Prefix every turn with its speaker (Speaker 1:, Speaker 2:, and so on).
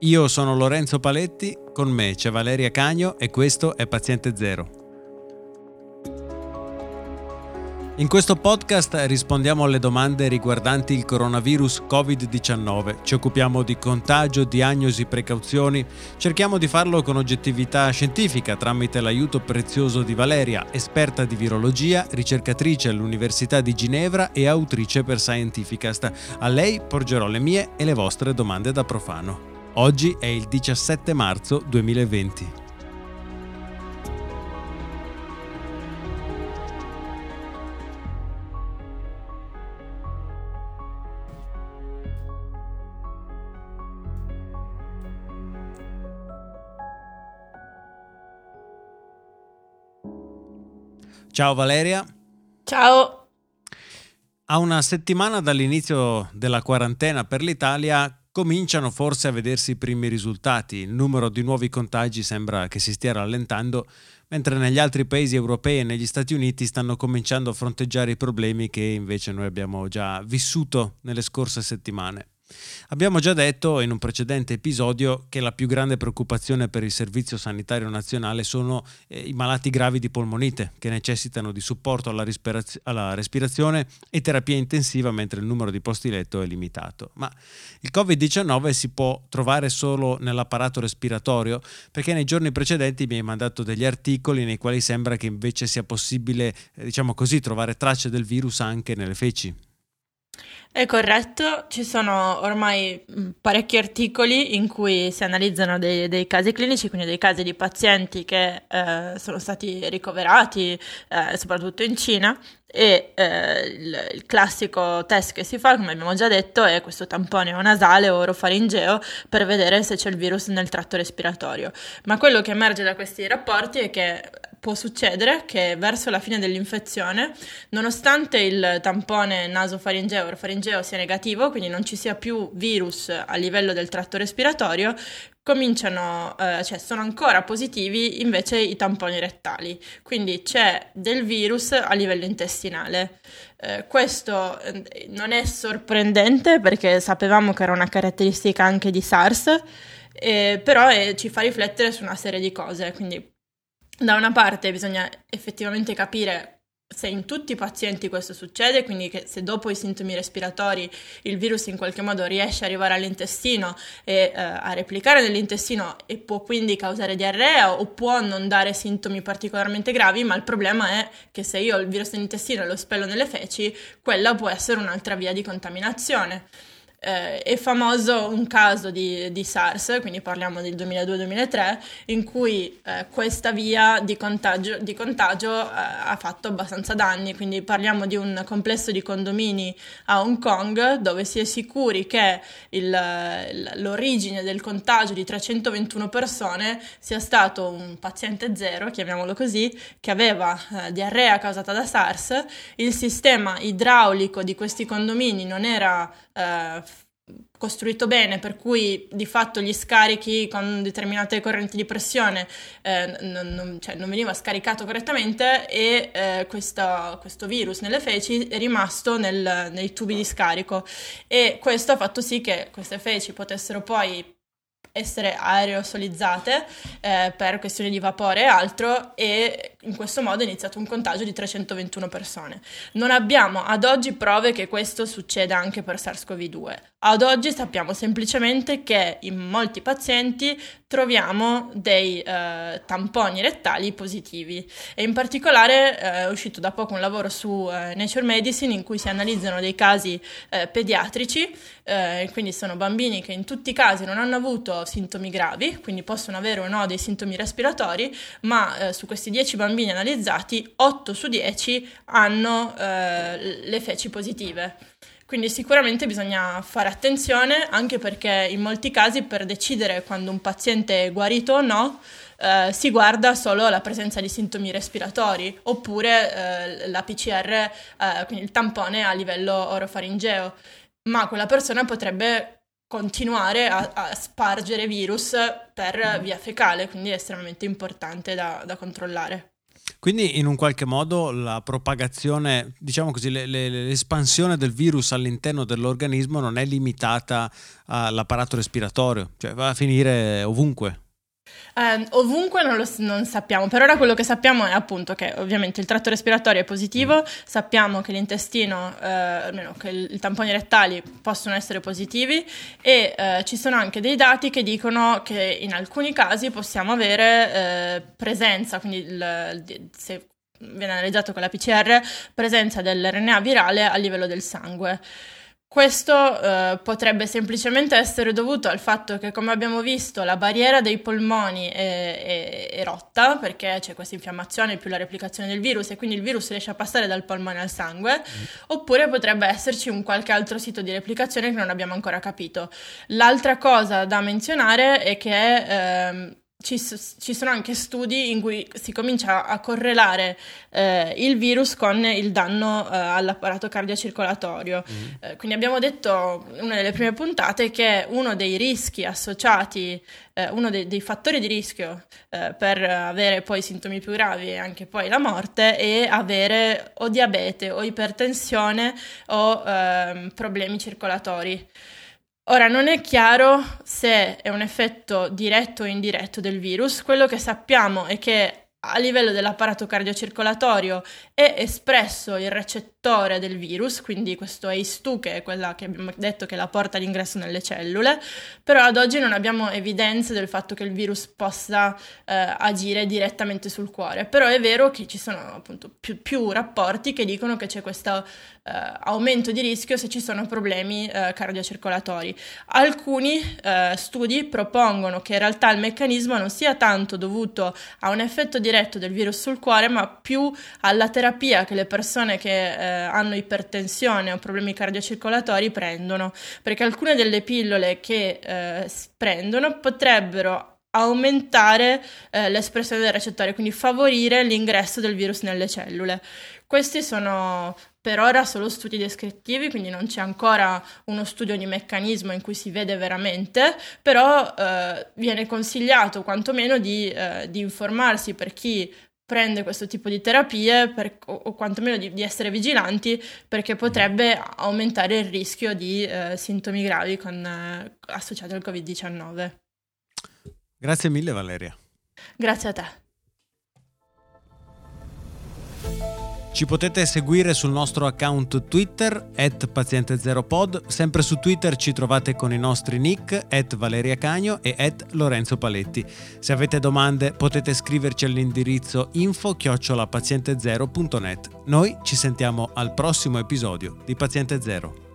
Speaker 1: Io sono Lorenzo Paletti, con me c'è Valeria Cagno e questo è Paziente Zero. In questo podcast rispondiamo alle domande riguardanti il coronavirus Covid-19. Ci occupiamo di contagio, diagnosi, precauzioni. Cerchiamo di farlo con oggettività scientifica tramite l'aiuto prezioso di Valeria, esperta di virologia, ricercatrice all'Università di Ginevra e autrice per Scientificast. A lei porgerò le mie e le vostre domande da profano. Oggi è il 17 marzo 2020. Ciao Valeria.
Speaker 2: Ciao.
Speaker 1: A una settimana dall'inizio della quarantena per l'Italia cominciano forse a vedersi i primi risultati. Il numero di nuovi contagi sembra che si stia rallentando, mentre negli altri paesi europei e negli Stati Uniti stanno cominciando a fronteggiare i problemi che invece noi abbiamo già vissuto nelle scorse settimane. Abbiamo già detto in un precedente episodio che la più grande preoccupazione per il Servizio Sanitario Nazionale sono eh, i malati gravi di polmonite che necessitano di supporto alla, respiraz- alla, respirazione e terapia intensiva mentre il numero di posti letto è limitato. Ma il Covid-19 si può trovare solo nell'apparato respiratorio perché nei giorni precedenti mi hai mandato degli articoli nei quali sembra che invece sia possibile, eh, diciamo così, trovare tracce del virus anche nelle feci.
Speaker 2: È corretto, ci sono ormai mm, parecchi articoli in cui si analizzano dei, dei casi clinici, quindi dei casi di pazienti che eh, sono stati ricoverati, eh, soprattutto in Cina, e eh, il, il, classico test che si fa, come abbiamo già detto, è questo tampone nasale o orofaringeo per vedere se c'è il virus nel tratto respiratorio. Ma quello che emerge da questi rapporti è che può succedere che verso la fine dell'infezione, nonostante il tampone nasofaringeo o orofaringeo sia negativo, quindi non ci sia più virus a livello del tratto respiratorio, cominciano, eh, cioè sono ancora positivi invece i tamponi rettali, quindi c'è del virus a livello intestinale. Eh, questo eh, non è sorprendente perché sapevamo che era una caratteristica anche di SARS, eh, però ci fa riflettere su una serie di cose, quindi da una parte bisogna effettivamente capire se in tutti i pazienti questo succede, quindi che se dopo i sintomi respiratori il virus in qualche modo riesce ad arrivare all'intestino e eh, a replicare nell'intestino e può quindi causare diarrea o può non dare sintomi particolarmente gravi, ma il problema è che se io ho il virus nell'intestino e lo spello nelle feci, quella può essere un'altra via di contaminazione. Eh, è famoso un caso di, di, SARS, quindi parliamo del 2002-2003, in cui eh, questa via di contagio, di contagio eh, ha fatto abbastanza danni, quindi parliamo di un complesso di condomini a Hong Kong dove si è sicuri che il, l'origine del contagio di 321 persone sia stato un paziente zero, chiamiamolo così, che aveva eh, diarrea causata da SARS, il sistema idraulico di questi condomini non era eh, costruito bene, per cui di fatto gli scarichi con determinate correnti di pressione eh, non, non, cioè non, veniva scaricato correttamente e eh, questa, questo virus nelle feci è rimasto nel, nei tubi di scarico. E questo ha fatto sì che queste feci potessero poi essere aerosolizzate eh, per questioni di vapore e altro e in questo modo è iniziato un contagio di 321 persone. Non abbiamo ad oggi prove che questo succeda anche per SARS-CoV-2. Ad oggi sappiamo semplicemente che in molti pazienti troviamo dei eh, tamponi rettali positivi e in particolare eh, è uscito da poco un lavoro su eh, Nature Medicine in cui si analizzano dei casi eh, pediatrici, eh, quindi sono bambini che in tutti i casi non hanno avuto sintomi gravi, quindi possono avere o no dei sintomi respiratori, ma eh, su questi 10 bambini analizzati 8 su 10 hanno le feci positive. Quindi sicuramente bisogna fare attenzione anche perché in molti casi per decidere quando un paziente è guarito o no eh, si guarda solo la presenza di sintomi respiratori oppure eh, la PCR, eh, quindi il tampone a livello orofaringeo, ma quella persona potrebbe continuare a, a spargere virus per via fecale, quindi è estremamente importante da, da controllare.
Speaker 1: Quindi in un qualche modo la propagazione, diciamo così, le, le, l'espansione del virus all'interno dell'organismo non è limitata all'apparato respiratorio, cioè va a finire ovunque.
Speaker 2: Eh, ovunque non lo non sappiamo, per ora quello che sappiamo è appunto che ovviamente il tratto respiratorio è positivo, mm. sappiamo che l'intestino, eh, almeno che il, i tamponi rettali possono essere positivi e eh, ci sono anche dei dati che dicono che in alcuni casi possiamo avere eh, presenza, quindi il, se viene analizzato con la PCR, presenza dell'RNA virale a livello del sangue. Questo eh, potrebbe semplicemente essere dovuto al fatto che, come abbiamo visto, la barriera dei polmoni è, è, è, rotta perché c'è questa infiammazione più la replicazione del virus e quindi il virus riesce a passare dal polmone al sangue, mm. oppure potrebbe esserci un qualche altro sito di replicazione che non abbiamo ancora capito. L'altra cosa da menzionare è che... Eh, ci, ci, sono anche studi in cui si comincia a correlare eh, il virus con il danno eh, all'apparato cardiocircolatorio. Mm. Eh, quindi abbiamo detto in una delle prime puntate che uno dei rischi associati, eh, uno dei, dei, fattori di rischio eh, per avere poi sintomi più gravi e anche poi la morte è avere o diabete o ipertensione o ehm, problemi circolatori. Ora, non è chiaro se è un effetto diretto o indiretto del virus, quello che sappiamo è che a livello dell'apparato cardiocircolatorio è espresso il recettore del virus, quindi questo ACE2 che è quella che abbiamo detto che la porta d'ingresso nelle cellule, però ad oggi non abbiamo evidenze del fatto che il virus possa eh, agire direttamente sul cuore, però è vero che ci sono appunto più, più rapporti che dicono che c'è questo eh, aumento di rischio se ci sono problemi eh, cardiocircolatori. Alcuni eh, studi propongono che in realtà il meccanismo non sia tanto dovuto a un effetto diretto diretto del virus sul cuore, ma più alla terapia che le persone che eh, hanno ipertensione o problemi cardiocircolatori prendono, perché alcune delle pillole che eh, prendono potrebbero aumentare eh, l'espressione del recettore, quindi favorire l'ingresso del virus nelle cellule. Questi sono per ora solo studi descrittivi, quindi non c'è ancora uno studio di meccanismo in cui si vede veramente, però eh, viene consigliato quantomeno di, eh, di, informarsi per chi prende questo tipo di terapie per, o, o, quantomeno di, di, essere vigilanti perché potrebbe aumentare il rischio di eh, sintomi gravi con, eh, associati al Covid-19.
Speaker 1: Grazie mille Valeria.
Speaker 2: Grazie a te.
Speaker 1: Ci potete seguire sul nostro account Twitter, at paziente0pod. Sempre su Twitter ci trovate con i nostri nick, at Valeria Cagno e at Lorenzo Paletti. Se avete domande potete scriverci all'indirizzo info-paziente0.net. Noi ci sentiamo al prossimo episodio di Paziente Zero.